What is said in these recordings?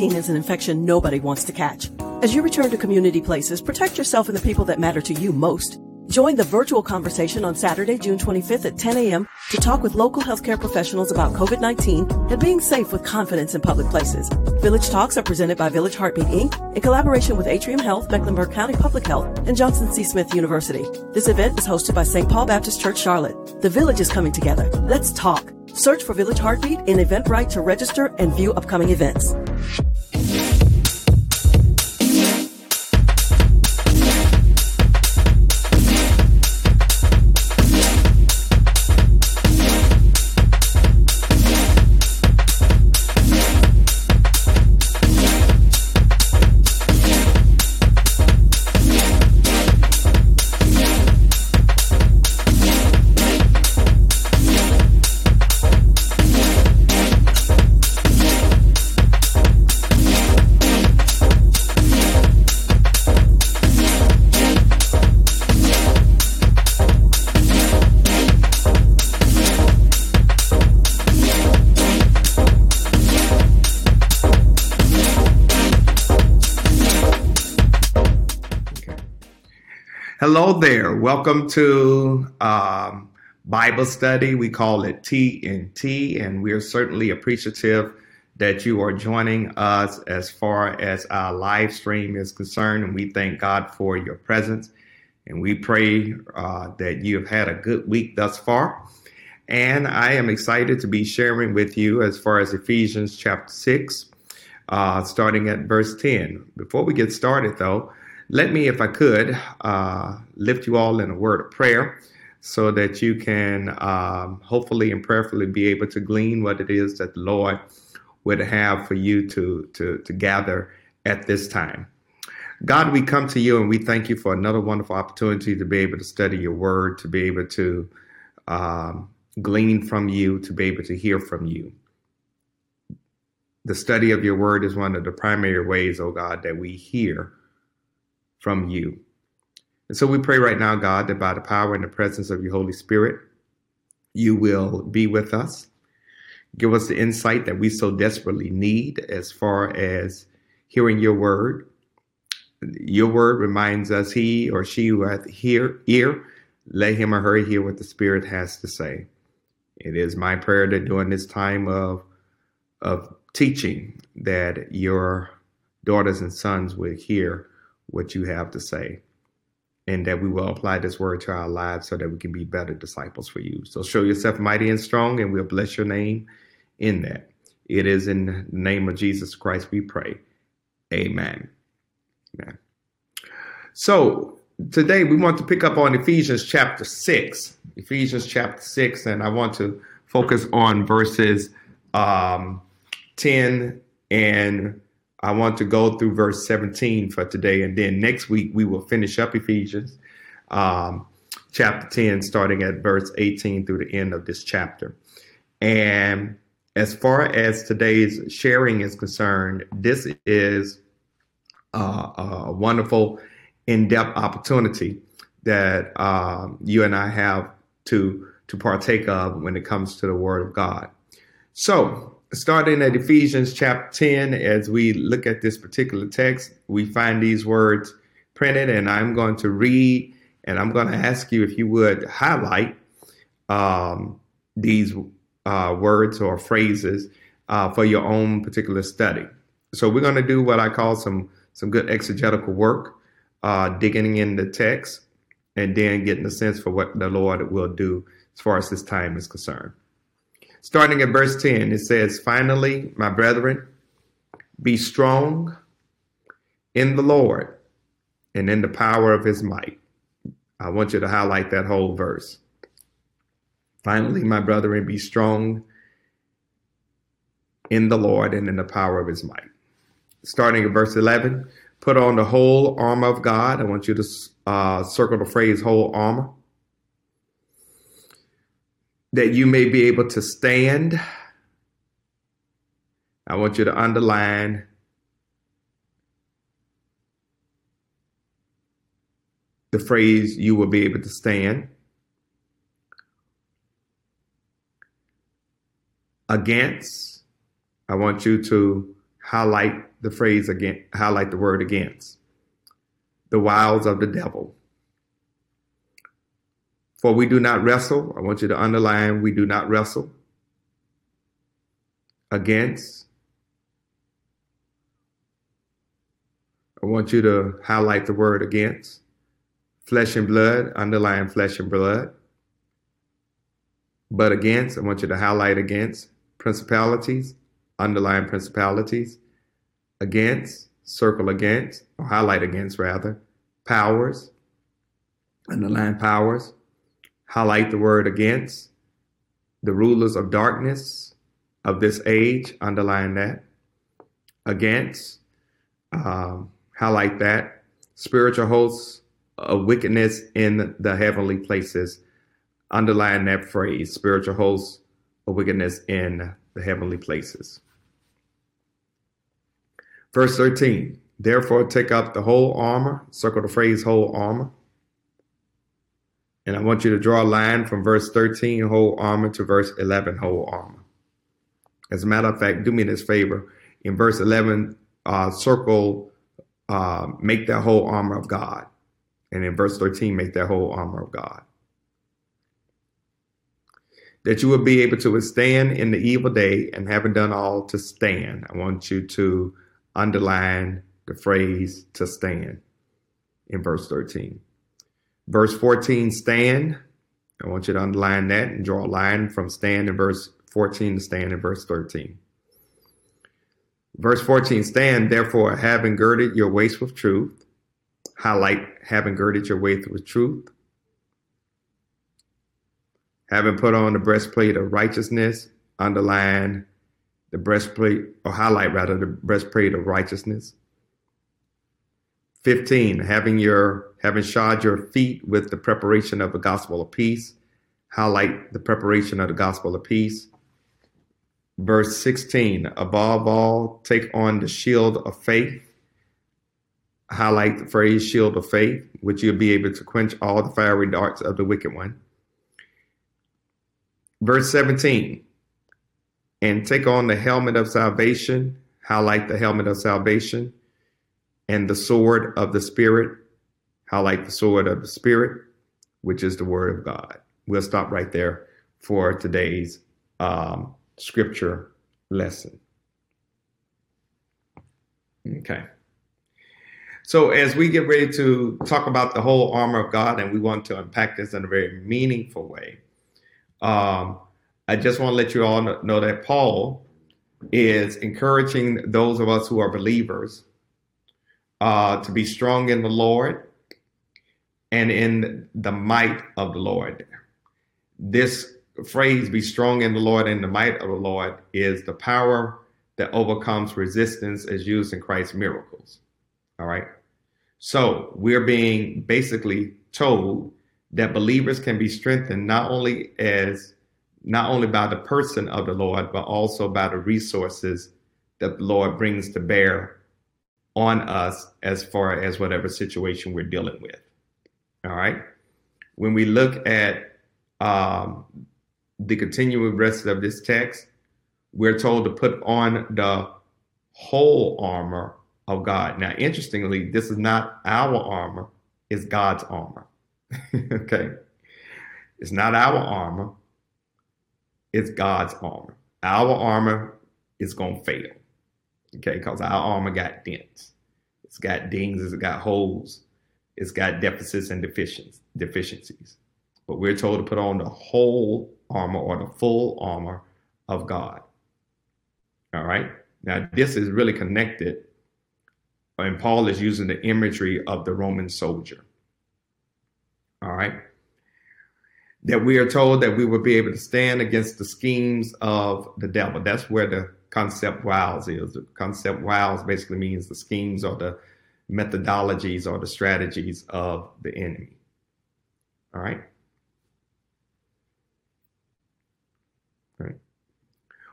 COVID 19 is an infection nobody wants to catch. As you return to community places, protect yourself and the people that matter to you most. Join the virtual conversation on Saturday, June 25th at 10 a.m. to talk with local healthcare professionals about COVID-19 and being safe with confidence in public places. Village Talks are presented by Village Heartbeat Inc. in collaboration with Atrium Health, Mecklenburg County Public Health, and Johnson C. Smith University. This event is hosted by St. Paul Baptist Church, Charlotte. The Village is coming together. Let's talk. Search for Village Heartbeat in Eventbrite to register and view upcoming events. There. Welcome to um, Bible study. We call it TNT, and we're certainly appreciative that you are joining us as far as our live stream is concerned. And we thank God for your presence. And we pray uh, that you have had a good week thus far. And I am excited to be sharing with you as far as Ephesians chapter 6, uh, starting at verse 10. Before we get started, though, let me, if I could, uh, lift you all in a word of prayer so that you can um, hopefully and prayerfully be able to glean what it is that the Lord would have for you to, to, to gather at this time. God, we come to you and we thank you for another wonderful opportunity to be able to study your word, to be able to um, glean from you, to be able to hear from you. The study of your word is one of the primary ways, oh God, that we hear from you. And so we pray right now, God, that by the power and the presence of your Holy Spirit, you will be with us. Give us the insight that we so desperately need as far as hearing your word. Your word reminds us he or she who hath hear, ear, let him or her hear what the Spirit has to say. It is my prayer that during this time of, of teaching that your daughters and sons will hear what you have to say and that we will apply this word to our lives so that we can be better disciples for you. So show yourself mighty and strong, and we'll bless your name in that. It is in the name of Jesus Christ we pray. Amen. Amen. So today we want to pick up on Ephesians chapter 6. Ephesians chapter 6, and I want to focus on verses um, 10 and I want to go through verse 17 for today, and then next week we will finish up Ephesians um, chapter 10, starting at verse 18 through the end of this chapter. And as far as today's sharing is concerned, this is uh, a wonderful, in depth opportunity that um, you and I have to, to partake of when it comes to the Word of God. So, starting at Ephesians chapter 10, as we look at this particular text, we find these words printed, and I'm going to read and I'm going to ask you if you would highlight um, these uh, words or phrases uh, for your own particular study. So we're going to do what I call some some good exegetical work, uh, digging in the text, and then getting a sense for what the Lord will do as far as this time is concerned. Starting at verse 10, it says, Finally, my brethren, be strong in the Lord and in the power of his might. I want you to highlight that whole verse. Finally, my brethren, be strong in the Lord and in the power of his might. Starting at verse 11, put on the whole armor of God. I want you to uh, circle the phrase whole armor that you may be able to stand. I want you to underline the phrase you will be able to stand against. I want you to highlight the phrase again, highlight the word against. The wiles of the devil. For we do not wrestle, I want you to underline, we do not wrestle against. I want you to highlight the word against. Flesh and blood, underline flesh and blood. But against, I want you to highlight against principalities, underline principalities, against, circle against, or highlight against rather, powers, underline powers, highlight the word against, the rulers of darkness of this age, underline that, against, um, highlight that, spiritual hosts of wickedness in the heavenly places, underline that phrase, spiritual hosts of wickedness in the heavenly places. Verse 13, therefore take up the whole armor, circle the phrase whole armor. And I want you to draw a line from verse 13, whole armor, to verse 11, whole armor. As a matter of fact, do me this favor. In verse 11, uh, circle, uh, make that whole armor of God. And in verse 13, make that whole armor of God that you will be able to withstand in the evil day and having done all to stand. I want you to underline the phrase to stand in verse 13. Verse 14, stand. I want you to underline that and draw a line from stand in verse 14 to stand in verse 13. Verse 14, stand therefore having girded your waist with truth. Highlight having girded your waist with truth having put on the breastplate of righteousness, underline the breastplate, or highlight rather, the breastplate of righteousness. 15, having your having shod your feet with the preparation of the gospel of peace, highlight the preparation of the gospel of peace. Verse 16, above all, take on the shield of faith. Highlight the phrase shield of faith, which you'll be able to quench all the fiery darts of the wicked one. Verse 17, and take on the helmet of salvation, highlight the helmet of salvation, and the sword of the Spirit, highlight the sword of the Spirit, which is the word of God. We'll stop right there for today's um, scripture lesson. Okay. So, as we get ready to talk about the whole armor of God, and we want to unpack this in a very meaningful way, um, I just want to let you all know that Paul is encouraging those of us who are believers uh, to be strong in the Lord and in the might of the Lord. This phrase, be strong in the Lord and the might of the Lord, is the power that overcomes resistance as used in Christ's miracles. All right. So we're being basically told that believers can be strengthened not only as not only by the person of the Lord, but also by the resources that the Lord brings to bear on us as far as whatever situation we're dealing with. All right. When we look at um, the continuing rest of this text, we're told to put on the whole armor of God. Now, interestingly, this is not our armor, it's God's armor. okay. It's not our armor, it's God's armor. Our armor is going to fail. Okay. Because our armor got dents, it's got dings, it's got holes, it's got deficits and deficiencies. But we're told to put on the whole armor or the full armor of God. All right. Now, this is really connected, and Paul is using the imagery of the Roman soldier. All right. That we are told that we will be able to stand against the schemes of the devil. That's where the concept wiles is. The concept wiles basically means the schemes or the methodologies or the strategies of the enemy. All right. All right.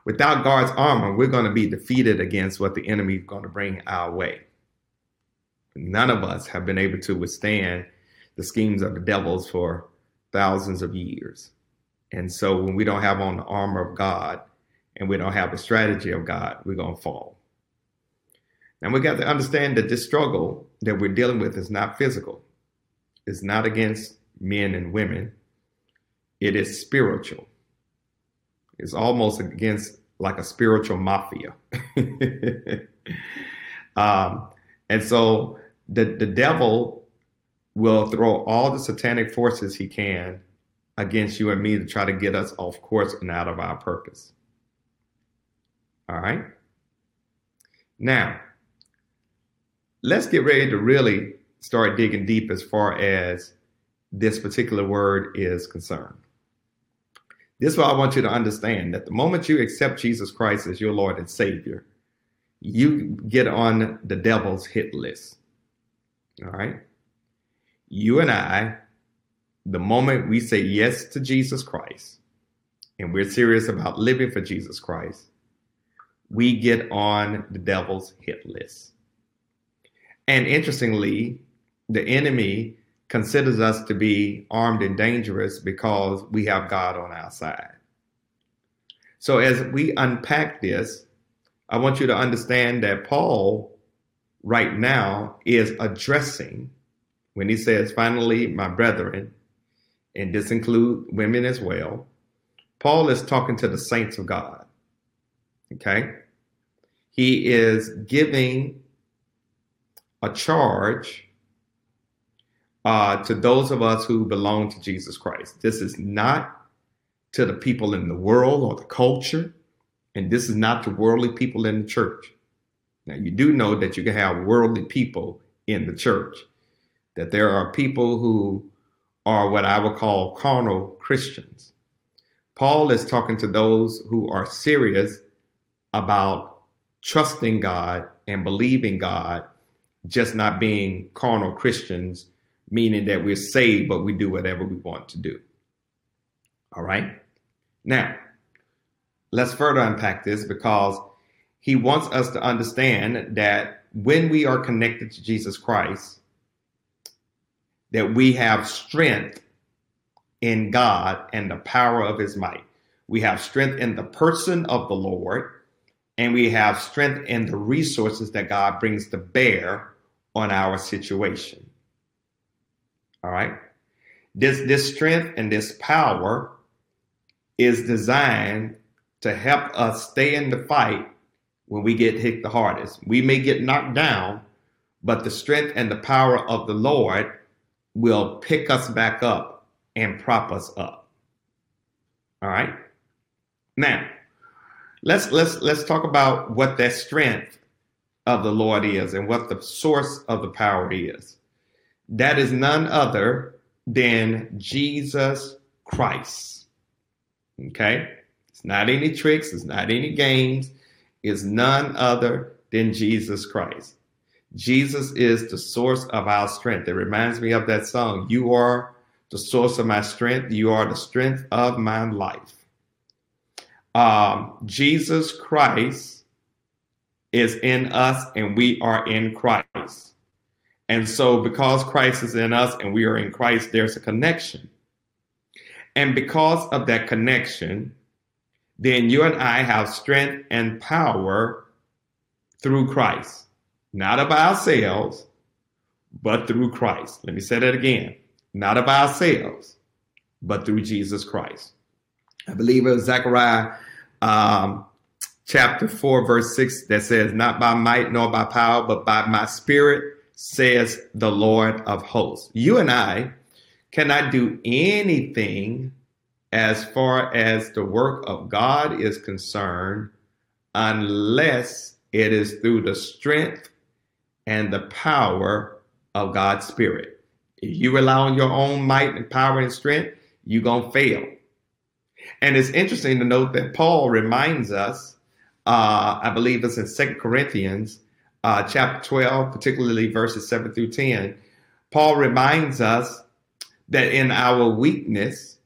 Without God's armor, we're going to be defeated against what the enemy is going to bring our way. None of us have been able to withstand the schemes of the devils for thousands of years. And so when we don't have on the armor of God and we don't have the strategy of God, we're going to fall. And we got to understand that this struggle that we're dealing with is not physical. It's not against men and women. It is spiritual. It's almost against like a spiritual mafia. um, and so the, the devil will throw all the satanic forces he can against you and me to try to get us off course and out of our purpose. All right. Now, let's get ready to really start digging deep as far as this particular word is concerned. This is what I want you to understand that the moment you accept Jesus Christ as your Lord and Savior, you get on the devil's hit list. All right. You and I, the moment we say yes to Jesus Christ and we're serious about living for Jesus Christ, we get on the devil's hit list. And interestingly, the enemy considers us to be armed and dangerous because we have God on our side. So, as we unpack this, I want you to understand that Paul, right now, is addressing when he says, finally, my brethren, and this includes women as well. Paul is talking to the saints of God. Okay? He is giving a charge uh, to those of us who belong to Jesus Christ. This is not to the people in the world or the culture, and this is not to worldly people in the church. Now, you do know that you can have worldly people in the church, that there are people who are what I would call carnal Christians. Paul is talking to those who are serious about trusting God and believing God, just not being carnal Christians meaning that we're saved, but we do whatever we want to do. All right. Now, let's further unpack this because he wants us to understand that when we are connected to Jesus Christ, that we have strength in God and the power of his might. We have strength in the person of the Lord, and we have strength in the resources that God brings to bear on our situation. All right. This this strength and this power is designed to help us stay in the fight when we get hit the hardest. We may get knocked down, but the strength and the power of the Lord will pick us back up and prop us up. All right. Now, let's let's let's talk about what that strength of the Lord is and what the source of the power is. That is none other than Jesus Christ. Okay? It's not any tricks, it's not any games, it's none other than Jesus Christ. Jesus is the source of our strength. It reminds me of that song, You are the source of my strength, you are the strength of my life. Um, Jesus Christ is in us and we are in Christ. And so, because Christ is in us and we are in Christ, there's a connection. And because of that connection, then you and I have strength and power through Christ, not of ourselves, but through Christ. Let me say that again not of ourselves, but through Jesus Christ. I believe it was Zechariah um, chapter 4, verse 6 that says, Not by might nor by power, but by my spirit says the Lord of hosts. You and I cannot do anything as far as the work of God is concerned unless it is through the strength and the power of God's Spirit. If you rely on your own might and power and strength, you're going to fail. And it's interesting to note that Paul reminds us, uh, I believe it's in Second Corinthians, uh, chapter 12, particularly verses 7 through 10, Paul reminds us that in our weakness,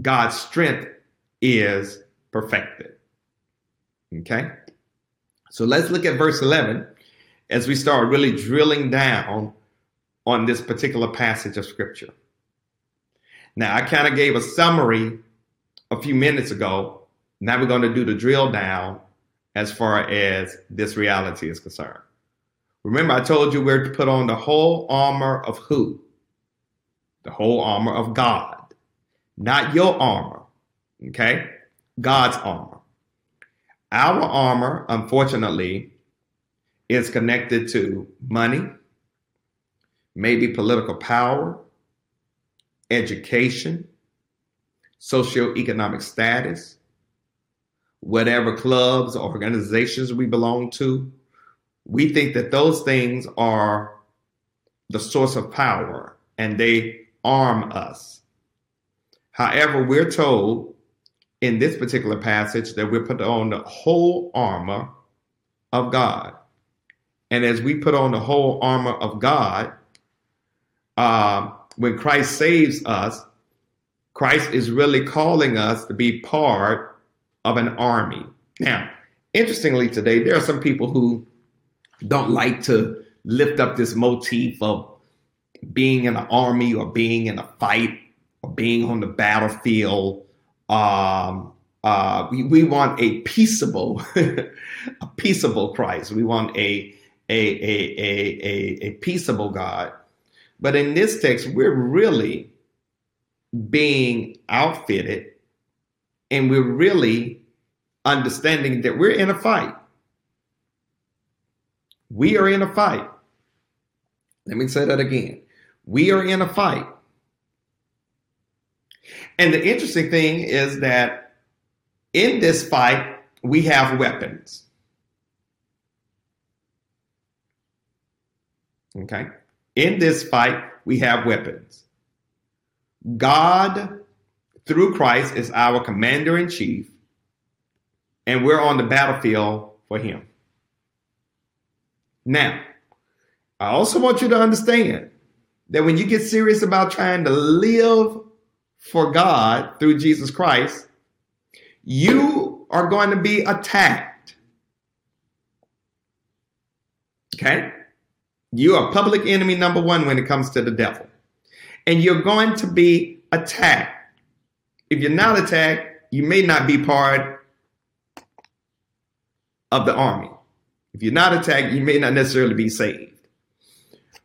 God's strength is perfected. Okay? So let's look at verse 11 as we start really drilling down on this particular passage of scripture. Now, I kind of gave a summary a few minutes ago. Now we're going to do the drill down as far as this reality is concerned. Remember, I told you we're to put on the whole armor of who? The whole armor of God, not your armor. Okay? God's armor. Our armor, unfortunately, is connected to money, maybe political power, education, socioeconomic status, whatever clubs or organizations we belong to. We think that those things are the source of power and they arm us. However, we're told in this particular passage that we're put on the whole armor of God. And as we put on the whole armor of God, uh, when Christ saves us, Christ is really calling us to be part of an army. Now, interestingly, today, there are some people who don't like to lift up this motif of being in an army or being in a fight or being on the battlefield. Um, uh, we, we want a peaceable, a peaceable Christ. We want a a, a, a, a, a peaceable God. But in this text, we're really being outfitted and we're really understanding that we're in a fight. We are in a fight. Let me say that again. We are in a fight. And the interesting thing is that in this fight, we have weapons. Okay. In this fight, we have weapons. God, through Christ, is our commander in chief, and we're on the battlefield for him. Now, I also want you to understand that when you get serious about trying to live for God through Jesus Christ, you are going to be attacked. Okay? You are public enemy number one when it comes to the devil. And you're going to be attacked. If you're not attacked, you may not be part of the army. If you're not attacked, you may not necessarily be saved.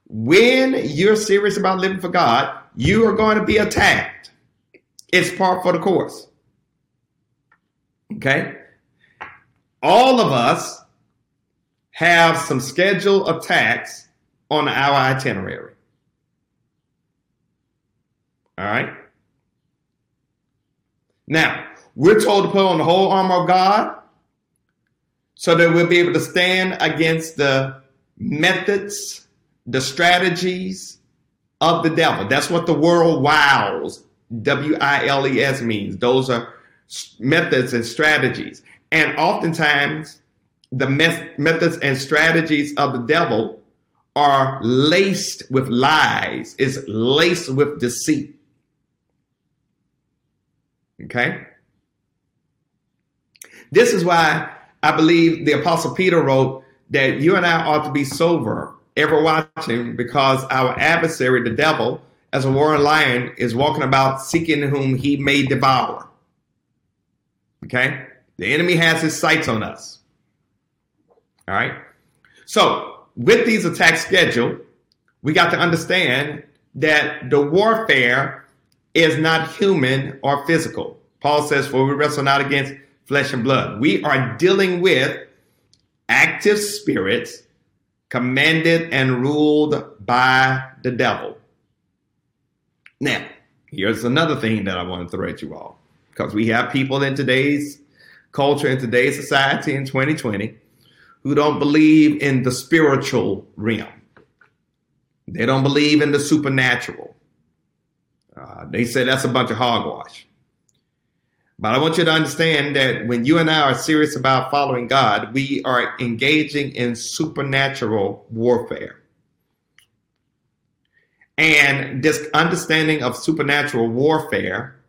When you're serious about living for God, you are going to be attacked. It's part for the course. Okay? All of us have some scheduled attacks on our itinerary. All right? Now, we're told to put on the whole armor of God so that we'll be able to stand against the methods, the strategies of the devil. That's what the world wiles, W I L E S means. Those are methods and strategies. And oftentimes, the methods and strategies of the devil are laced with lies, is laced with deceit. Okay? This is why I believe the Apostle Peter wrote that you and I ought to be sober, ever watching, because our adversary, the devil, as a roaring lion, is walking about seeking whom he may devour. Okay? The enemy has his sights on us. All right? So, with these attacks scheduled, we got to understand that the warfare is not human or physical. Paul says, For we wrestle not against flesh and blood. We are dealing with active spirits commanded and ruled by the devil. Now, here's another thing that I want to throw at you all because we have people in today's culture, in today's society in 2020 who don't believe in the spiritual realm. They don't believe in the supernatural. Uh, they say that's a bunch of hogwash. But I want you to understand that when you and I are serious about following God, we are engaging in supernatural warfare. And this understanding of supernatural warfare,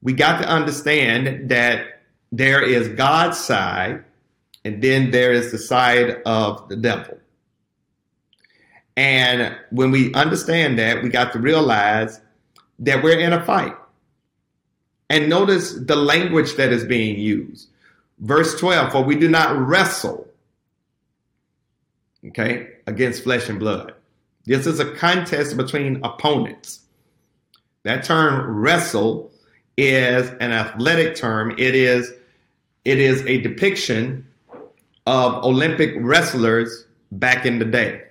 we got to understand that there is God's side and then there is the side of the devil. And when we understand that, we got to realize that we're in a fight. And notice the language that is being used. Verse 12, for we do not wrestle okay, against flesh and blood. This is a contest between opponents. That term wrestle is an athletic term. It is it is a depiction of Olympic wrestlers back in the day.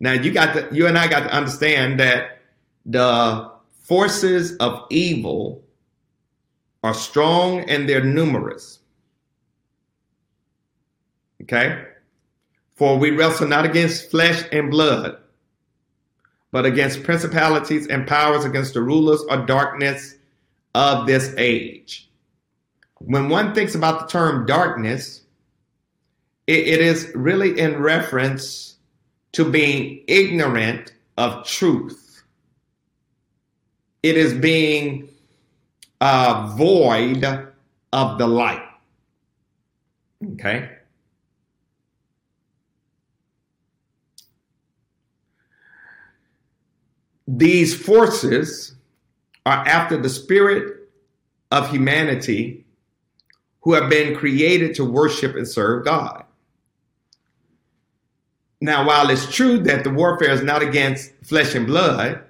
Now you got to, you and I got to understand that the forces of evil are strong and they're numerous. Okay? For we wrestle not against flesh and blood, but against principalities and powers, against the rulers of darkness of this age. When one thinks about the term darkness, it, it is really in reference to being ignorant of truth. It is being uh, void of the light. Okay? These forces are after the spirit of humanity who have been created to worship and serve God. Now, while it's true that the warfare is not against flesh and blood,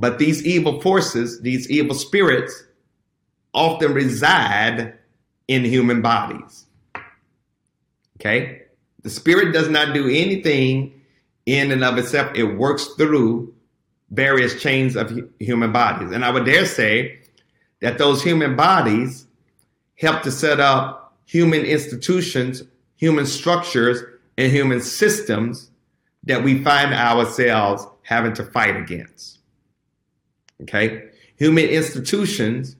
but these evil forces, these evil spirits, often reside in human bodies. Okay? The spirit does not do anything in and of itself, it works through various chains of human bodies. And I would dare say that those human bodies help to set up human institutions, human structures, and human systems that we find ourselves having to fight against. Okay? Human institutions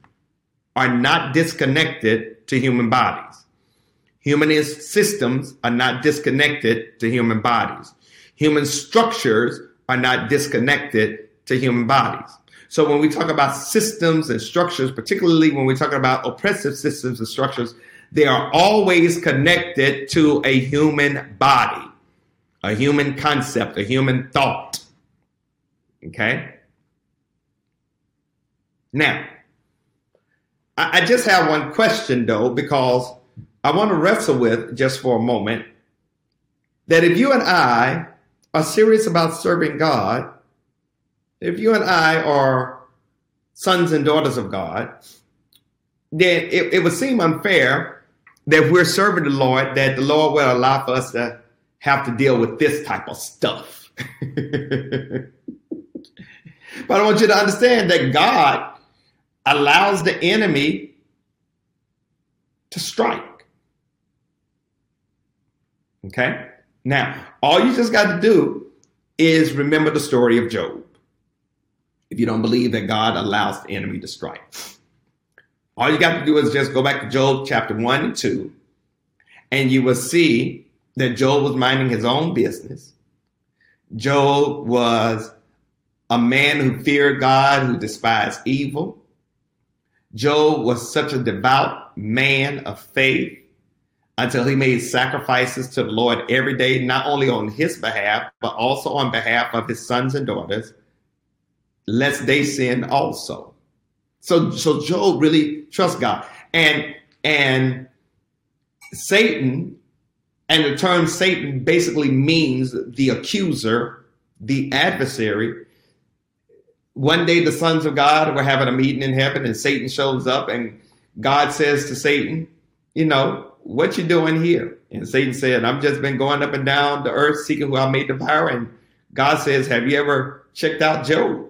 are not disconnected to human bodies. Human systems are not disconnected to human bodies. Human structures are not disconnected to human bodies. So when we talk about systems and structures, particularly when we're talking about oppressive systems and structures, they are always connected to a human body, a human concept, a human thought. Okay? Now, I just have one question though, because I want to wrestle with just for a moment that if you and I are serious about serving God, if you and I are sons and daughters of God, then it, it would seem unfair that we're serving the Lord, that the Lord will allow for us to have to deal with this type of stuff. but I want you to understand that God allows the enemy to strike. Okay? Now, all you just got to do is remember the story of Job if you don't believe that God allows the enemy to strike. All you got to do is just go back to Job chapter 1 and 2, and you will see that Job was minding his own business. Job was a man who feared God, who despised evil. Job was such a devout man of faith until he made sacrifices to the Lord every day, not only on his behalf, but also on behalf of his sons and daughters lest they sin also. So, so Job really trusts God. And, and Satan, and the term Satan basically means the accuser, the adversary. One day the sons of God were having a meeting in heaven and Satan shows up and God says to Satan, you know, what you doing here? And Satan said, I've just been going up and down the earth seeking who I may devour. And God says, have you ever checked out Job?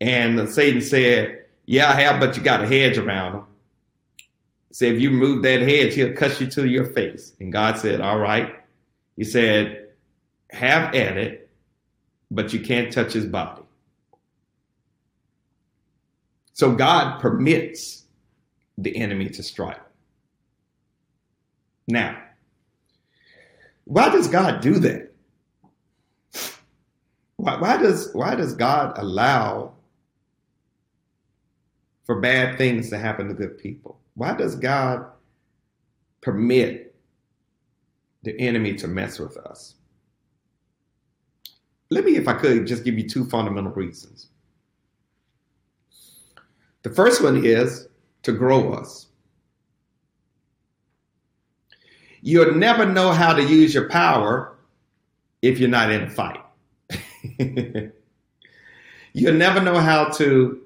And Satan said, Yeah, I have, but you got a hedge around him. Say, if you remove that hedge, he'll cut you to your face. And God said, All right. He said, Have at it, but you can't touch his body. So God permits the enemy to strike. Now, why does God do that? Why, why, does why does God allow for bad things to happen to good people? Why does God permit the enemy to mess with us? Let me, if I could, just give you two fundamental reasons. The first one is to grow us. You'll never know how to use your power if you're not in a fight. You'll never know how to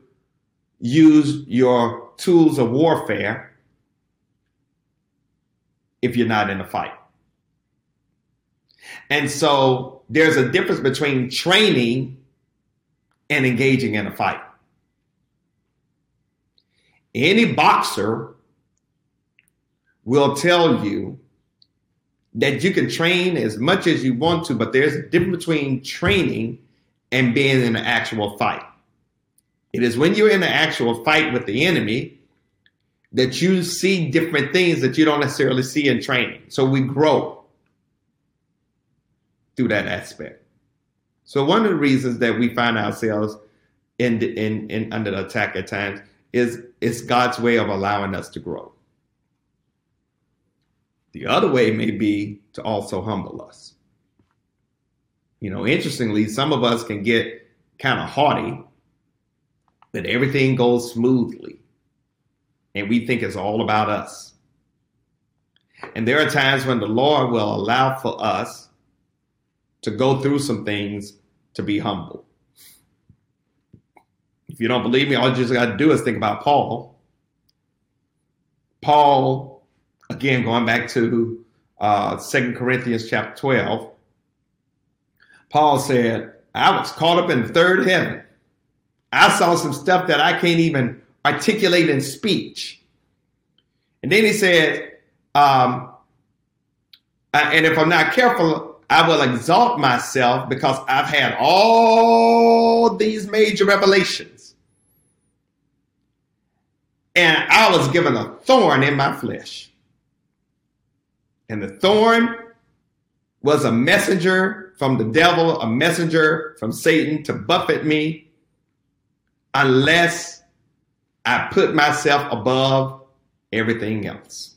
use your tools of warfare if you're not in a fight. And so there's a difference between training and engaging in a fight. Any boxer will tell you that you can train as much as you want to, but there's a difference between training and being in an actual fight. It is when you're in an actual fight with the enemy that you see different things that you don't necessarily see in training. So we grow through that aspect. So one of the reasons that we find ourselves in, in, in under attack at times is it's God's way of allowing us to grow. The other way may be to also humble us. You know, interestingly, some of us can get kind of haughty that everything goes smoothly and we think it's all about us. And there are times when the Lord will allow for us to go through some things to be humble. If you don't believe me, all you just got to do is think about Paul. Paul, again, going back to uh, Corinthians chapter 12, Paul said, I was caught up in third heaven. I saw some stuff that I can't even articulate in speech. And then he said, um, and if I'm not careful, I will exalt myself because I've had all these major revelations. And I was given a thorn in my flesh. And the thorn was a messenger from the devil, a messenger from Satan to buffet me unless I put myself above everything else.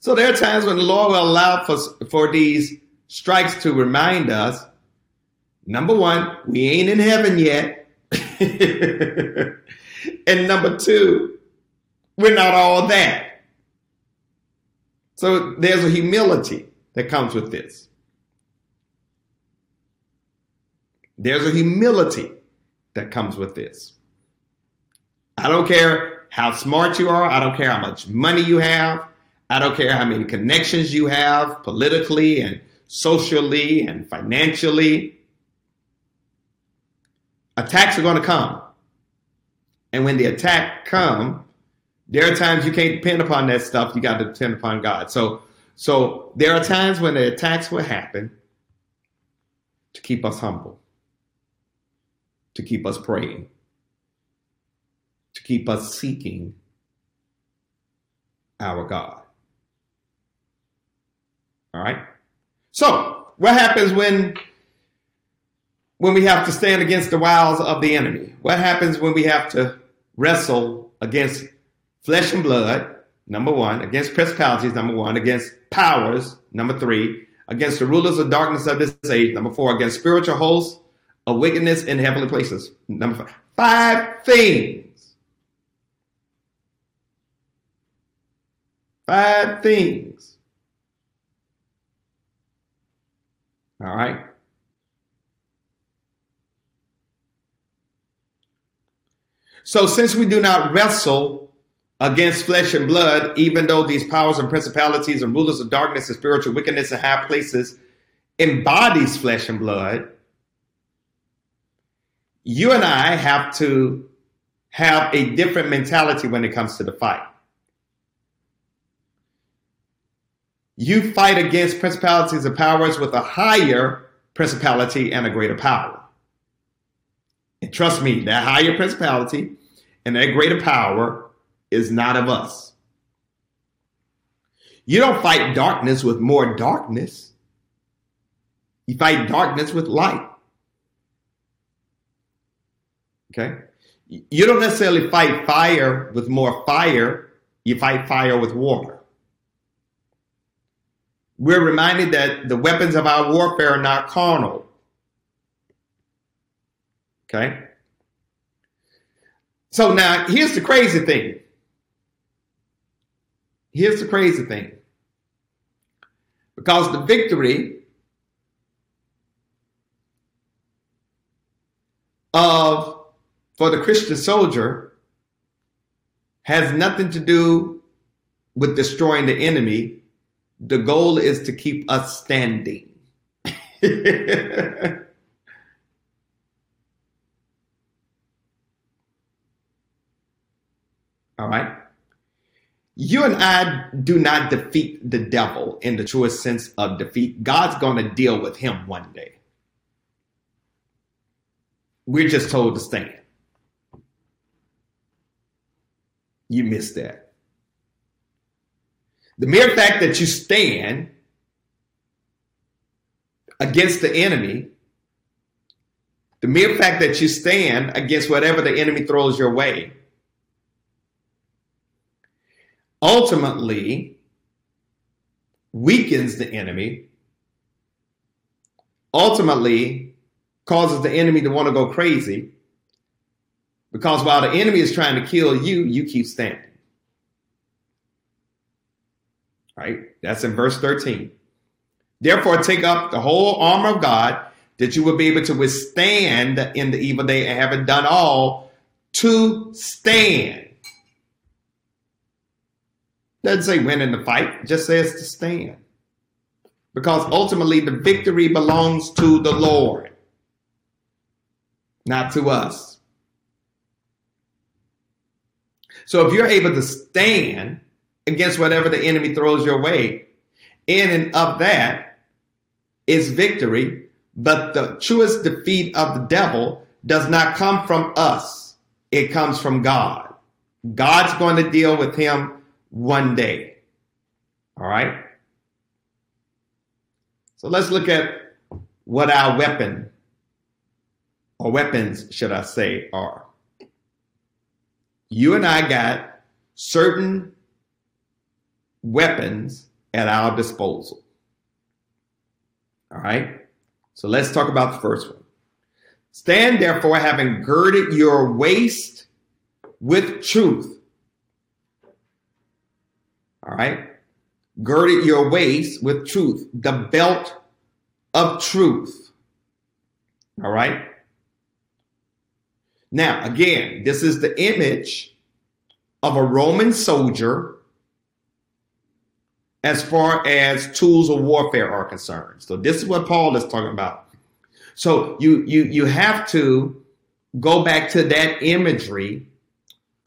So there are times when the Lord will allow for, for these strikes to remind us number one, we ain't in heaven yet. and number two, we're not all that. So there's a humility that comes with this. There's a humility that comes with this. I don't care how smart you are. I don't care how much money you have. I don't care how many connections you have politically and socially and financially. Attacks are going to come. And when the attack come, there are times you can't depend upon that stuff. You got to depend upon God. So, so there are times when the attacks will happen to keep us humble to keep us praying, to keep us seeking our God. All right? So, what happens when when we have to stand against the wiles of the enemy? What happens when we have to wrestle against flesh and blood, number 1, against principalities, number 1, against powers, number 3, against the rulers of darkness of this age, number 4, against spiritual hosts of wickedness in heavenly places. Number five. Five things. Five things. All right. So, since we do not wrestle against flesh and blood, even though these powers and principalities and rulers of darkness and spiritual wickedness in high places embodies flesh and blood, you and I have to have a different mentality when it comes to the fight. You fight against principalities and powers with a higher principality and a greater power. And trust me, that higher principality and that greater power is not of us. You don't fight darkness with more darkness. You fight darkness with light. Okay. You don't necessarily fight fire with more fire, you fight fire with water. We're reminded that the weapons of our warfare are not carnal. Okay. So now here's the crazy thing. Here's the crazy thing. Because the victory of for the Christian soldier has nothing to do with destroying the enemy. The goal is to keep us standing. All right. You and I do not defeat the devil in the truest sense of defeat. God's going to deal with him one day. We're just told to stand. You missed that. The mere fact that you stand against the enemy, the mere fact that you stand against whatever the enemy throws your way, ultimately weakens the enemy, ultimately causes the enemy to want to go crazy. Because while the enemy is trying to kill you, you keep standing. Right? That's in verse 13. Therefore, take up the whole armor of God that you will be able to withstand in the evil day and having done all to stand. Doesn't say win in the fight, just says to stand. Because ultimately the victory belongs to the Lord, not to us. So if you're able to stand against whatever the enemy throws your way, in and of that is victory. But the truest defeat of the devil does not come from us, it comes from God. God's going to deal with him one day. All right? So let's look at what our weapon or weapons, should I say, are. You and I got certain weapons at our disposal. All right? So let's talk about the first one. Stand therefore, having girded your waist with truth all right. Girded your waist with truth, the belt of truth. All right. Now, again, this is the image of a Roman soldier as far as tools of warfare are concerned. So this is what Paul is talking about. So you you you have to go back to that imagery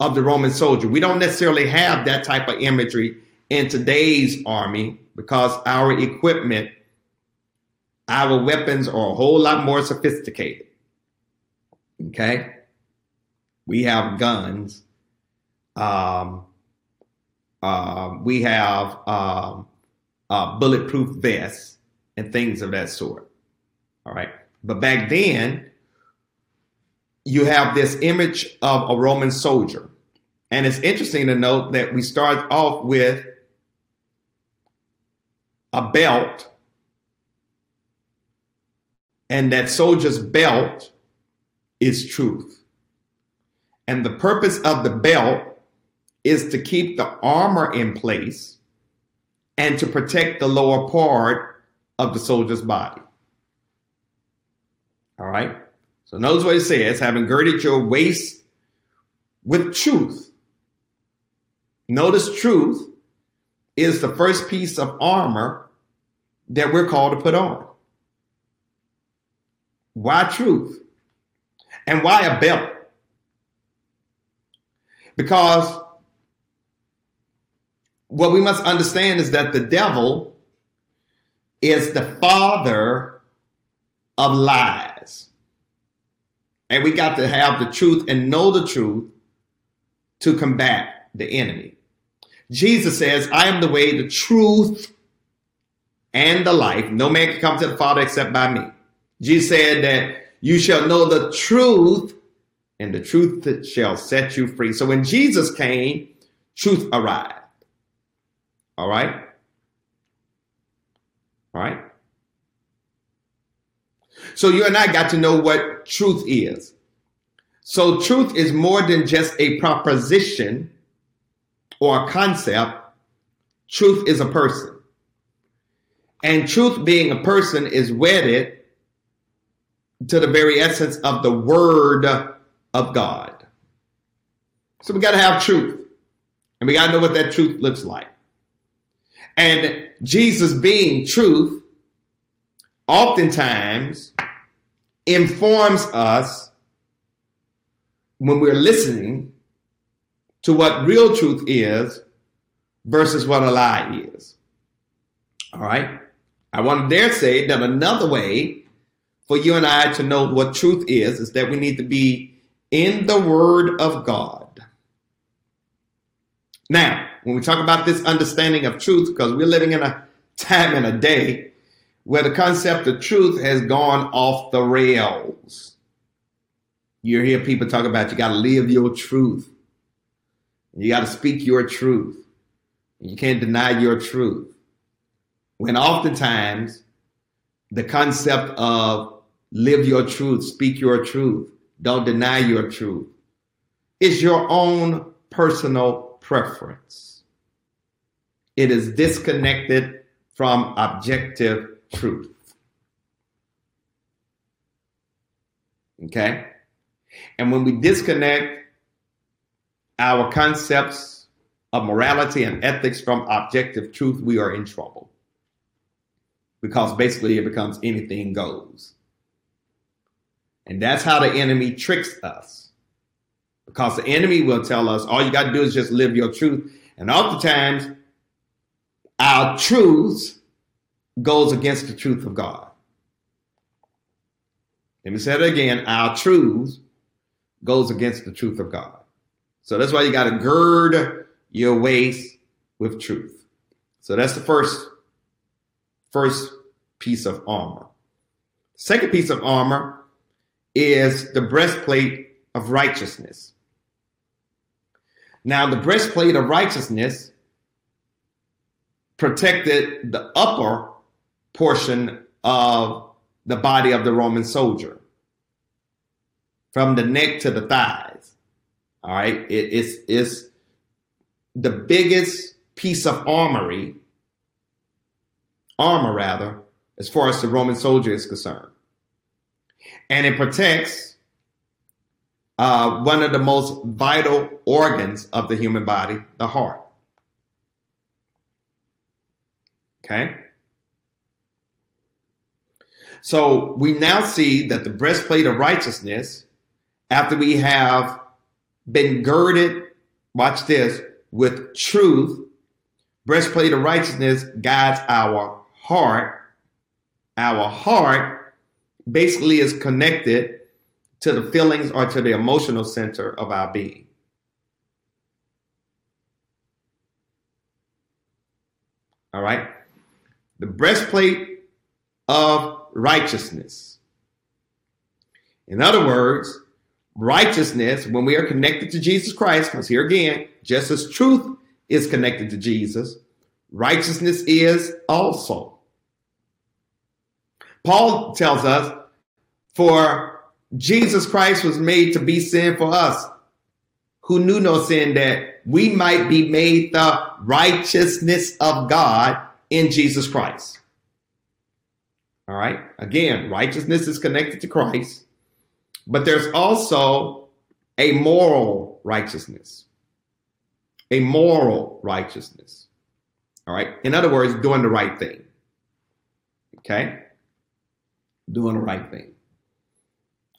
of the Roman soldier. We don't necessarily have that type of imagery in today's army because our equipment, our weapons are a whole lot more sophisticated. Okay? We have guns. Um, uh, we have um, uh, bulletproof vests and things of that sort. All right. But back then, you have this image of a Roman soldier. And it's interesting to note that we start off with a belt, and that soldier's belt is truth. And the purpose of the belt is to keep the armor in place and to protect the lower part of the soldier's body. All right? So notice what it says having girded your waist with truth. Notice truth is the first piece of armor that we're called to put on. Why truth? And why a belt? Because what we must understand is that the devil is the father of lies. And we got to have the truth and know the truth to combat the enemy. Jesus says, I am the way, the truth, and the life. No man can come to the Father except by me. Jesus said that you shall know the truth, and the truth shall set you free. So when Jesus came, truth arrived. All right? All right? So you and I got to know what truth is. So truth is more than just a proposition or a concept. Truth is a person. And truth being a person is wedded to the very essence of the word of God. So we got to have truth. And we got to know what that truth looks like. And Jesus being truth oftentimes informs us when we're listening to what real truth is versus what a lie is. All right. I want to dare say that another way for you and I to know what truth is is that we need to be in the Word of God. Now, when we talk about this understanding of truth, because we're living in a time and a day where the concept of truth has gone off the rails. You hear people talk about you got to live your truth. You got to speak your truth. You can't deny your truth. When oftentimes the concept of live your truth, speak your truth, don't deny your truth, is your own personal preference. It is disconnected from objective truth. Okay? And when we disconnect our concepts of morality and ethics from objective truth, we are in trouble. Because basically it becomes anything goes. And that's how the enemy tricks us. Because the enemy will tell us all you got to do is just live your truth. And oftentimes, our truths goes against the truth of God. Let me say it again. Our truths goes against the truth of God. So that's why you got to gird your waist with truth. So that's the first first piece of armor. Second piece of armor is the breastplate of righteousness. Now, the breastplate of righteousness protected the upper portion of the body of the Roman soldier from the neck to the thighs. All right. It, it's, it's the biggest piece of armory, armor rather, as far as the Roman soldier is concerned. And it protects uh, one of the most vital organs of the human body, the heart. Okay. So we now see that the breastplate of righteousness, after we have been girded, watch this, with truth, breastplate of righteousness guides our heart. Our heart basically is connected to the feelings or to the emotional center of our being. All right. The breastplate of righteousness. In other words, righteousness, when we are connected to Jesus Christ, because here again, just as truth is connected to Jesus, righteousness is also. Paul tells us, for Jesus Christ was made to be sin for us, who knew no sin, that we might be made the righteousness of God in Jesus Christ. All right. Again, righteousness is connected to Christ, but there's also a moral righteousness. A moral righteousness. All right. In other words, doing the right thing. Okay. Doing the right thing.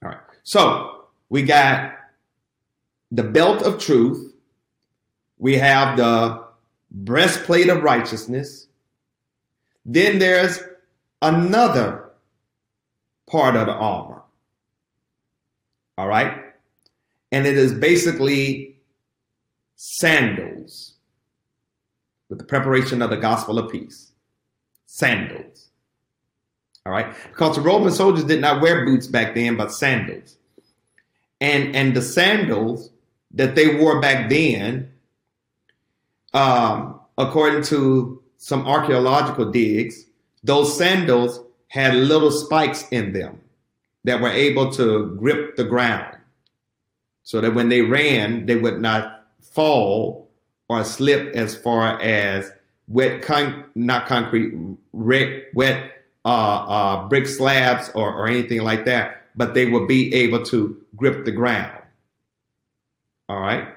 All right. So we got the belt of truth. We have the breastplate of righteousness. Then there's another part of the armor. All right. And it is basically sandals with the preparation of the gospel of peace. Sandals. All right. Because the Roman soldiers did not wear boots back then, but sandals. And, and the sandals that they wore back then, um, according to some archaeological digs, those sandals had little spikes in them that were able to grip the ground so that when they ran, they would not fall or slip as far as wet, con- not concrete, wet uh, uh, brick slabs or, or anything like that, but they would be able to grip the ground. All right.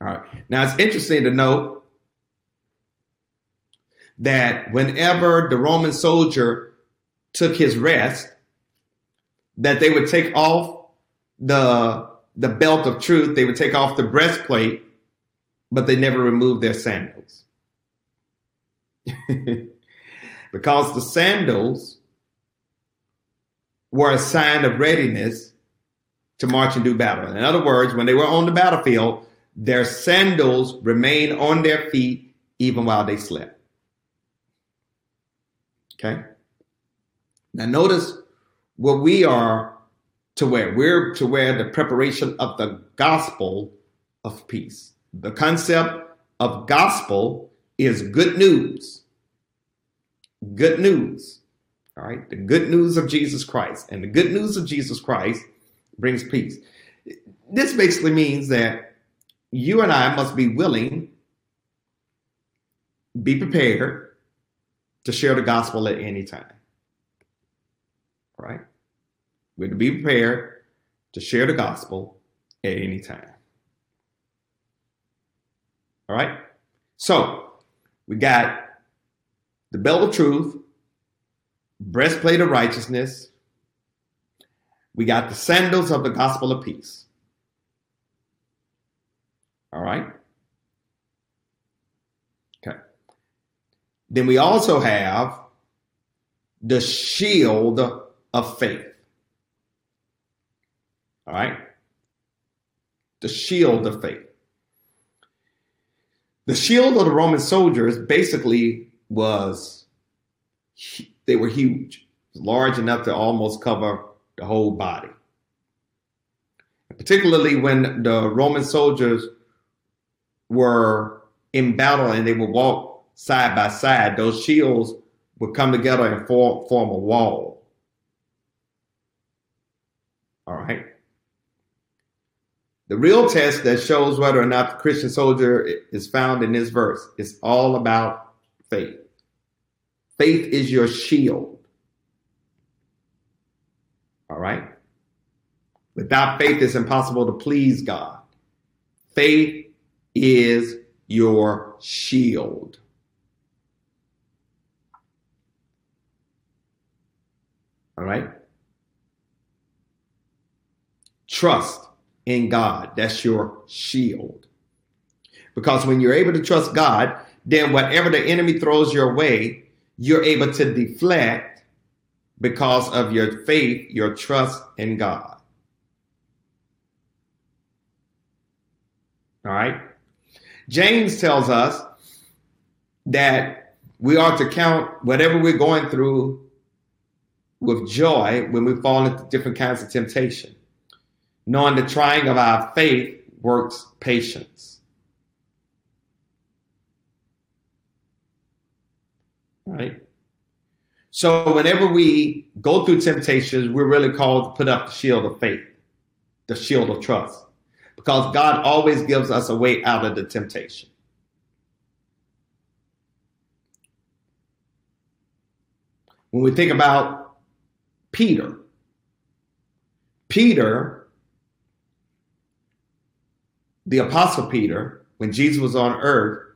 All right. Now it's interesting to note that whenever the Roman soldier took his rest, that they would take off the the belt of truth, they would take off the breastplate, but they never removed their sandals. because the sandals were a sign of readiness to march and do battle. In other words, when they were on the battlefield, their sandals remained on their feet even while they slept. Okay? Now, notice what we are to wear. We're to wear the preparation of the gospel of peace. The concept of gospel is good news. Good news. All right. The good news of Jesus Christ. And the good news of Jesus Christ brings peace. This basically means that you and I must be willing, be prepared to share the gospel at any time. Right. We're to be prepared to share the gospel at any time. All right. So we got the belt of truth, breastplate of righteousness. We got the sandals of the gospel of peace. All right. Okay. Then we also have the shield of faith. All right. The shield of faith. The shield of the Roman soldiers basically was, they were huge, large enough to almost cover the whole body. particularly when the Roman soldiers were in battle and they would walk side by side, those shields would come together and form, form a wall. All right. The real test that shows whether or not the Christian soldier is found in this verse is all about faith. Faith is your shield. All right? Without faith, it's impossible to please God. Faith is your shield. All right? Trust in God. That's your shield. Because when you're able to trust God, then whatever the enemy throws your way, you're able to deflect because of your faith, your trust in God. All right. James tells us that we are to count whatever we're going through with joy when we fall into different kinds of temptation knowing the trying of our faith works patience. Right? So, whenever we go through temptations, we're really called to put up the shield of faith, the shield of trust, because God always gives us a way out of the temptation. When we think about Peter, Peter the apostle Peter, when Jesus was on earth,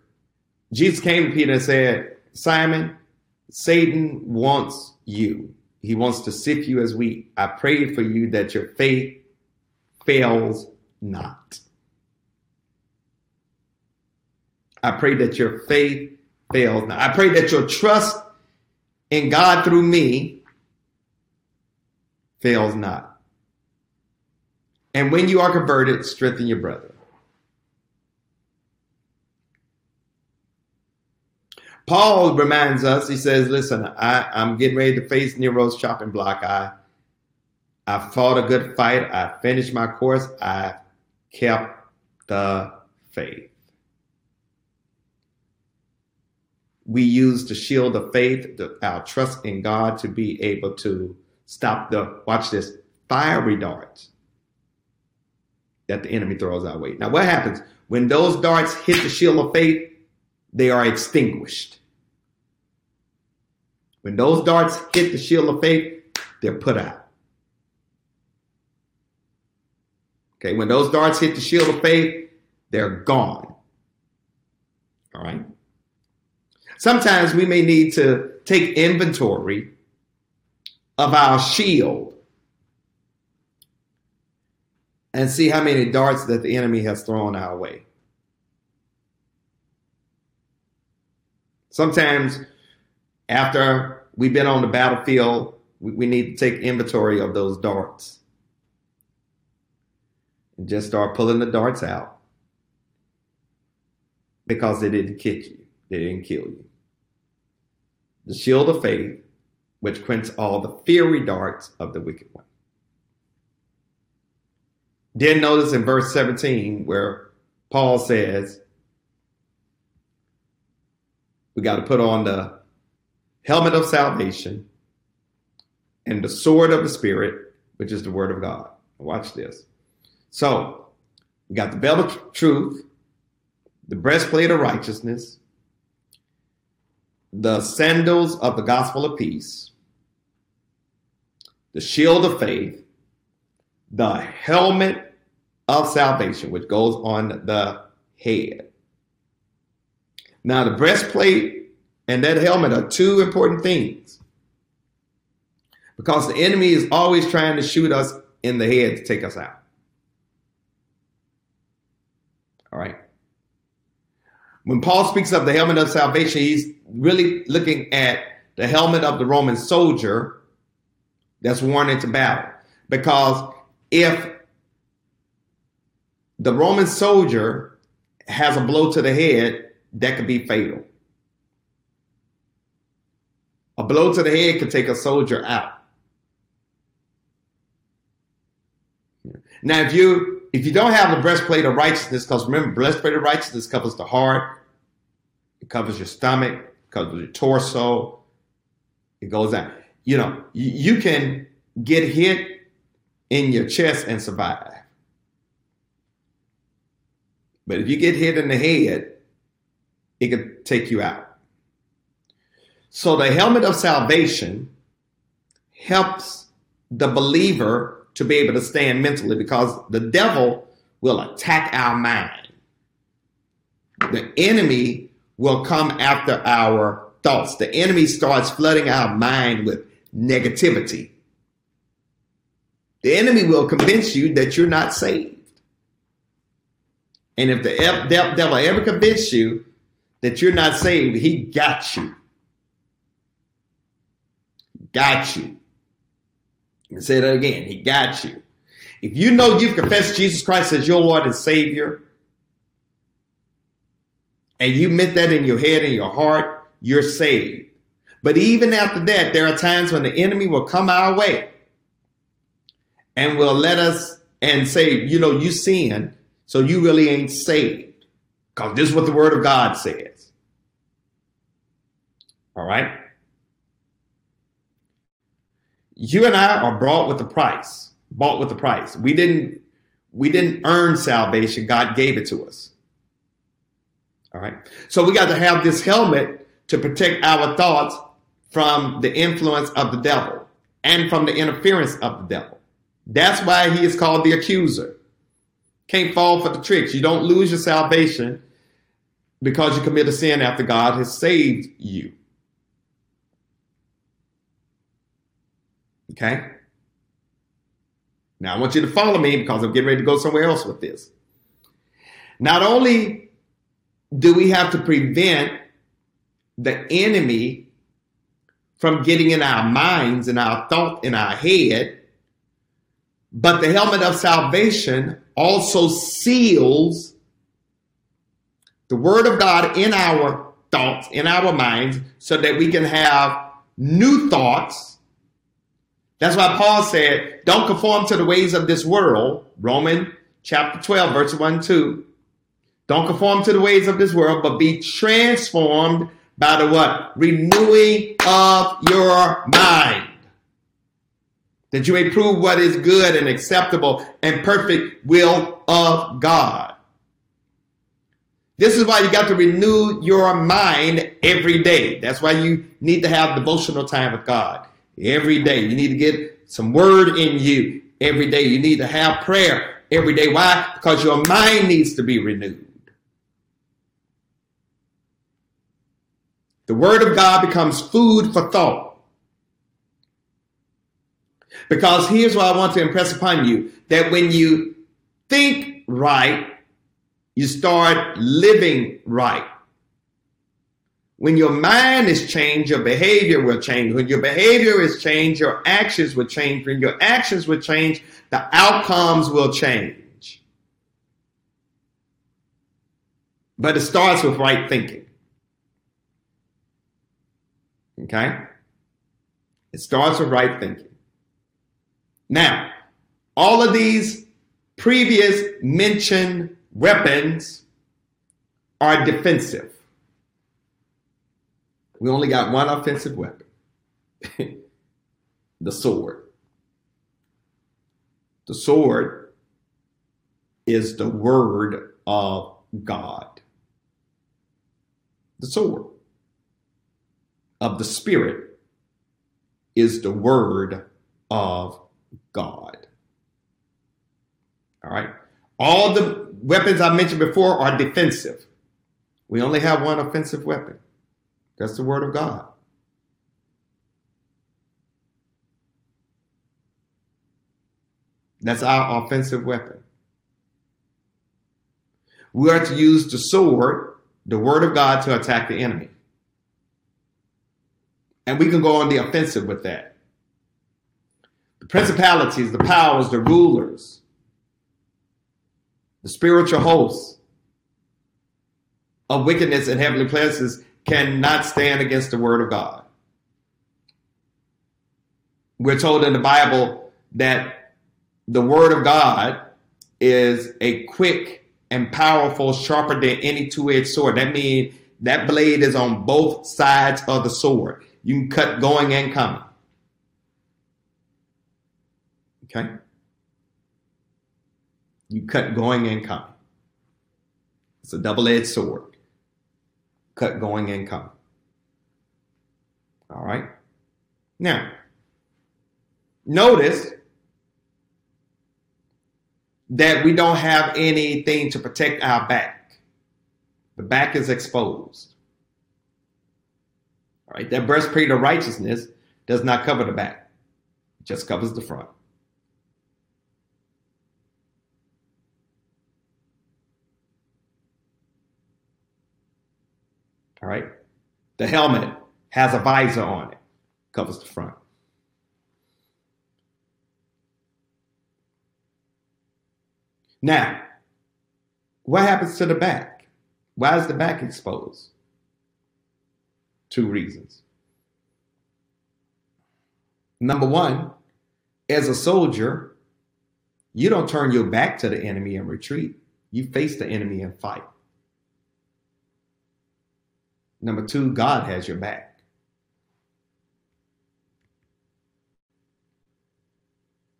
Jesus came to Peter and said, Simon, Satan wants you. He wants to sift you as wheat. I pray for you that your faith fails not. I pray that your faith fails not. I pray that your trust in God through me fails not. And when you are converted, strengthen your brother. Paul reminds us, he says, listen, I, I'm getting ready to face Nero's chopping block. I I fought a good fight. I finished my course. I kept the faith. We use the shield of faith, the, our trust in God to be able to stop the, watch this, fiery darts that the enemy throws our way. Now, what happens when those darts hit the shield of faith? they are extinguished. When those darts hit the shield of faith, they're put out. Okay, when those darts hit the shield of faith, they're gone. All right. Sometimes we may need to take inventory of our shield and see how many darts that the enemy has thrown our way. Sometimes after we've been on the battlefield, we, need to take inventory of those darts and just start pulling the darts out because they didn't kick you, they didn't kill you. The shield of faith, which quench all the fiery darts of the wicked one. Then notice in verse 17 where Paul says, we got to put on the helmet of salvation and the sword of the Spirit, which is the word of God. Watch this. So we got the belt of truth, the breastplate of righteousness, the sandals of the gospel of peace, the shield of faith, the helmet of salvation, which goes on the head. Now, the breastplate and that helmet are two important things because the enemy is always trying to shoot us in the head to take us out. All right. When Paul speaks of the helmet of salvation, he's really looking at the helmet of the Roman soldier that's worn into battle. Because if the Roman soldier has a blow to the head, that could be fatal. A blow to the head could take a soldier out. Now, if you if you don't have the breastplate of righteousness, because remember, breastplate of righteousness covers the heart, it covers your stomach, covers your torso, it goes down. You know, you can get hit in your chest and survive. But if you get hit in the head, it could take you out. So the helmet of salvation helps the believer to be able to stand mentally because the devil will attack our mind. The enemy will come after our thoughts. The enemy starts flooding our mind with negativity. The enemy will convince you that you're not saved. And if the devil ever convince you that you're not saved, he got you. Got you. And say that again. He got you. If you know you've confessed Jesus Christ as your Lord and Savior, and you meant that in your head and your heart, you're saved. But even after that, there are times when the enemy will come our way and will let us and say, you know, you sin, so you really ain't saved. Because this is what the word of God says. All right? You and I are bought with the price. Bought with the price. We didn't we didn't earn salvation. God gave it to us. All right. So we got to have this helmet to protect our thoughts from the influence of the devil and from the interference of the devil. That's why he is called the accuser. Can't fall for the tricks. You don't lose your salvation because you commit a sin after God has saved you. Okay? Now I want you to follow me because I'm getting ready to go somewhere else with this. Not only do we have to prevent the enemy from getting in our minds and our thought in our head, but the helmet of salvation also seals the word of God in our thoughts, in our minds, so that we can have new thoughts. That's why Paul said, don't conform to the ways of this world. Roman chapter 12, verse 1 2. Don't conform to the ways of this world, but be transformed by the what? Renewing of your mind that you may prove what is good and acceptable and perfect will of God. This is why you got to renew your mind every day. That's why you need to have devotional time with God every day. You need to get some word in you every day. You need to have prayer every day. Why? Because your mind needs to be renewed. The word of God becomes food for thought. Because here's what I want to impress upon you that when you think right, you start living right. When your mind is changed, your behavior will change. When your behavior is changed, your actions will change. When your actions will change, the outcomes will change. But it starts with right thinking. Okay? It starts with right thinking. Now, all of these previous mentioned weapons are defensive. We only got one offensive weapon the sword. The sword is the word of God. The sword of the Spirit is the word of God. All right. All the weapons I mentioned before are defensive. We only have one offensive weapon. That's the word of God. That's our offensive weapon. We are to use the sword, the word of God, to attack the enemy. And we can go on the offensive with that. The principalities, the powers, the rulers, the spiritual hosts of wickedness in heavenly places cannot stand against the word of God. We're told in the Bible that the word of God is a quick and powerful, sharper than any two edged sword. That means that blade is on both sides of the sword. You can cut going and coming. Okay? You cut going and coming. It's a double edged sword. Cut going and coming. All right? Now, notice that we don't have anything to protect our back. The back is exposed. Right, that breastplate of righteousness does not cover the back, it just covers the front. All right. The helmet has a visor on it, covers the front. Now, what happens to the back? Why is the back exposed? Two reasons. Number one, as a soldier, you don't turn your back to the enemy and retreat. You face the enemy and fight. Number two, God has your back.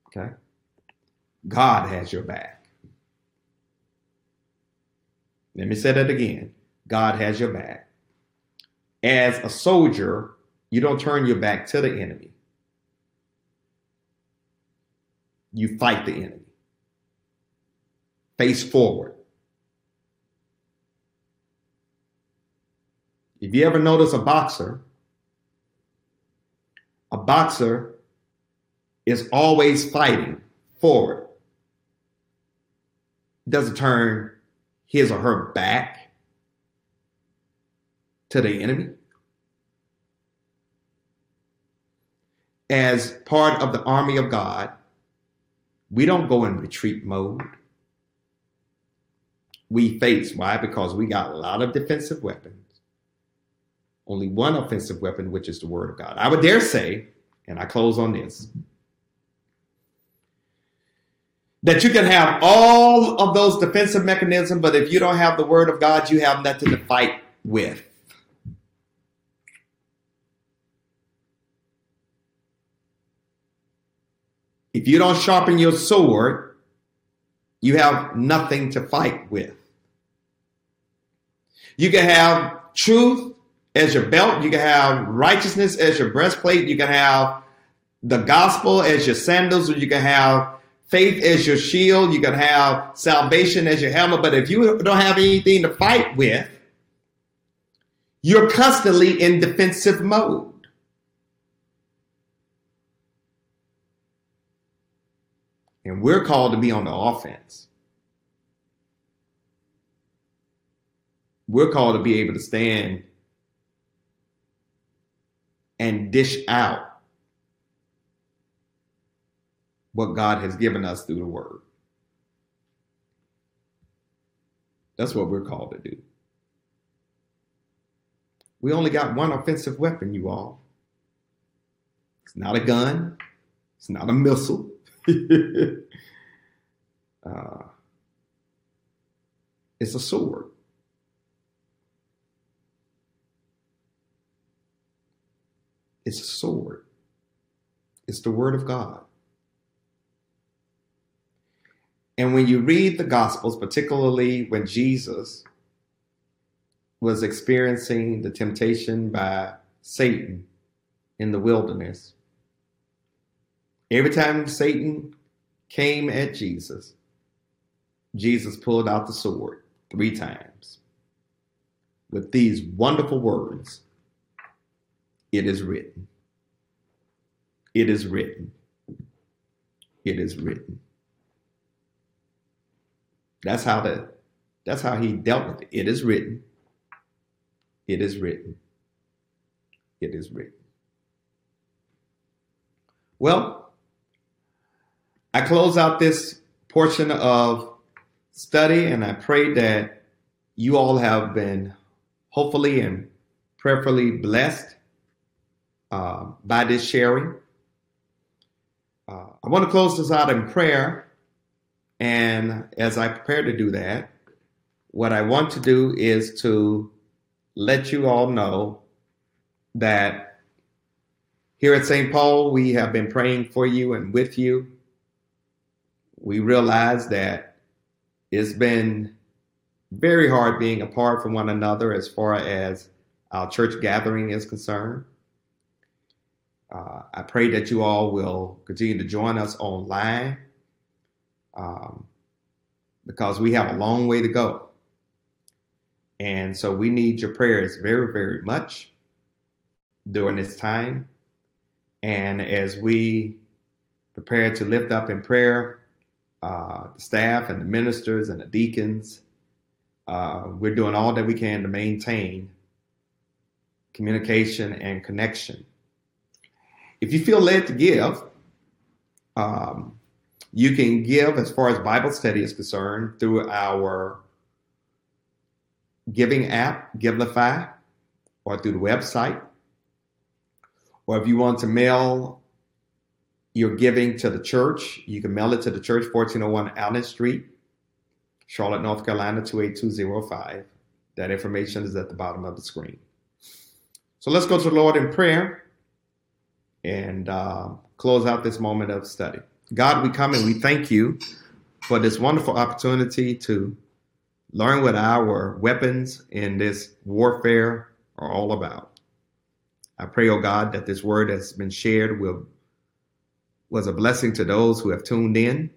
Okay? God has your back. Let me say that again. God has your back. As a soldier, you don't turn your back to the enemy. You fight the enemy. Face forward. If you ever notice a boxer, a boxer is always fighting forward. Doesn't turn his or her back to the enemy. As part of the army of God, we don't go in retreat mode. We face. Why? Because we got a lot of defensive weapons only one offensive weapon, which is the word of God. I would dare say, and I close on this, that you can have all of those defensive mechanisms, but if you don't have the word of God, you have nothing to fight with. If you don't sharpen your sword, you have nothing to fight with. You can have truth as your belt. You can have righteousness as your breastplate. You can have the gospel as your sandals, or you can have faith as your shield. You can have salvation as your helmet. But if you don't have anything to fight with, you're constantly in defensive mode. And we're called to be on the offense. We're called to be able to stand and dish out what God has given us through the word. That's what we're called to do. We only got one offensive weapon, you all. It's not a gun, it's not a missile. uh, it's a sword. It's a sword. It's the word of God. And when you read the Gospels, particularly when Jesus was experiencing the temptation by Satan in the wilderness, every time Satan came at Jesus, Jesus pulled out the sword three times with these wonderful words It is written. It is written. It is written. That's how the that's how he dealt with it. It is written. It is written. It is written. Well, I close out this portion of study and I pray that you all have been hopefully and prayerfully blessed uh, by this sharing. Uh, I want to close this out in prayer and as I prepare to do that, what I want to do is to let you all know that here at St. Paul, we have been praying for you and with you. We realize that it's been very hard being apart from one another as far as our church gathering is concerned. Uh, I pray that you all will continue to join us online um, because we have a long way to go. And so we need your prayers very, very much during this time. And as we prepare to lift up in prayer uh, the staff and the ministers and the deacons, uh, we're doing all that we can to maintain communication and connection. If you feel led to give, um, you can give as far as Bible study is concerned through our giving app, Givelify, or through the website. Or if you want to mail your giving to the church, you can mail it to the church, 1401 Allen Street, Charlotte, North Carolina, 28205. That information is at the bottom of the screen. So let's go to the Lord in prayer and uh, close out this moment of study. God, we come and we thank you for this wonderful opportunity to learn what our weapons in this warfare are all about. I pray, oh God, that this word that's been shared will was a blessing to those who have tuned in.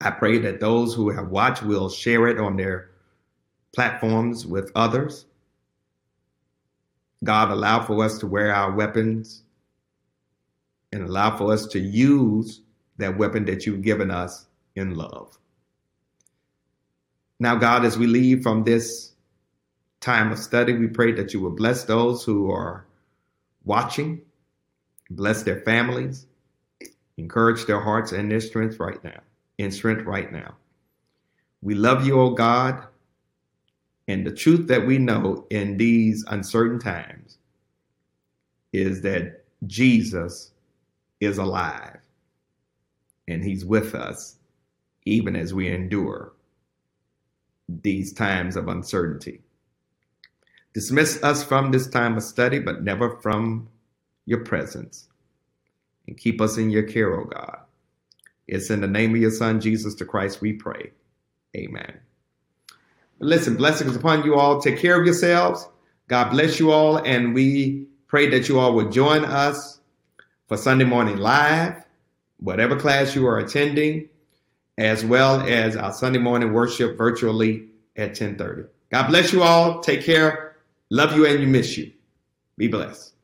I pray that those who have watched will share it on their platforms with others. God, allow for us to wear our weapons and allow for us to use that weapon that you've given us in love. Now, God, as we leave from this time of study, we pray that you will bless those who are watching, bless their families, encourage their hearts and their strength right now, in strength right now. We love you, O God, and the truth that we know in these uncertain times is that Jesus is alive and he's with us even as we endure these times of uncertainty. Dismiss us from this time of study, but never from your presence. And keep us in your care, O God. It's in the name of your Son, Jesus the Christ, we pray. Amen. Listen, blessings upon you all. Take care of yourselves. God bless you all. And we pray that you all will join us for Sunday morning live, whatever class you are attending, as well as our Sunday morning worship virtually at 1030. God bless you all. Take care. Love you and you miss you. Be blessed.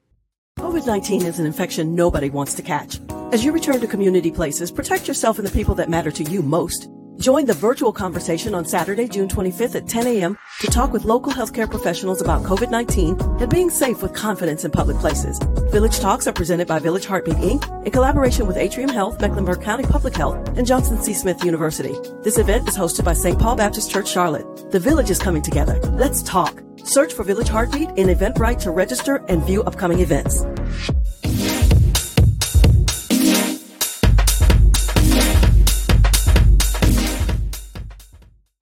COVID 19 is an infection nobody wants to catch. As you return to community places, protect yourself and the people that matter to you most. Join the virtual conversation on Saturday, June 25th at 10 a.m. to talk with local healthcare professionals about COVID-19 and being safe with confidence in public places. Village Talks are presented by Village Heartbeat Inc. in collaboration with Atrium Health, Mecklenburg County Public Health, and Johnson C. Smith University. This event is hosted by St. Paul Baptist Church Charlotte. The Village is coming together. Let's talk. Search for Village Heartbeat in Eventbrite to register and view upcoming events.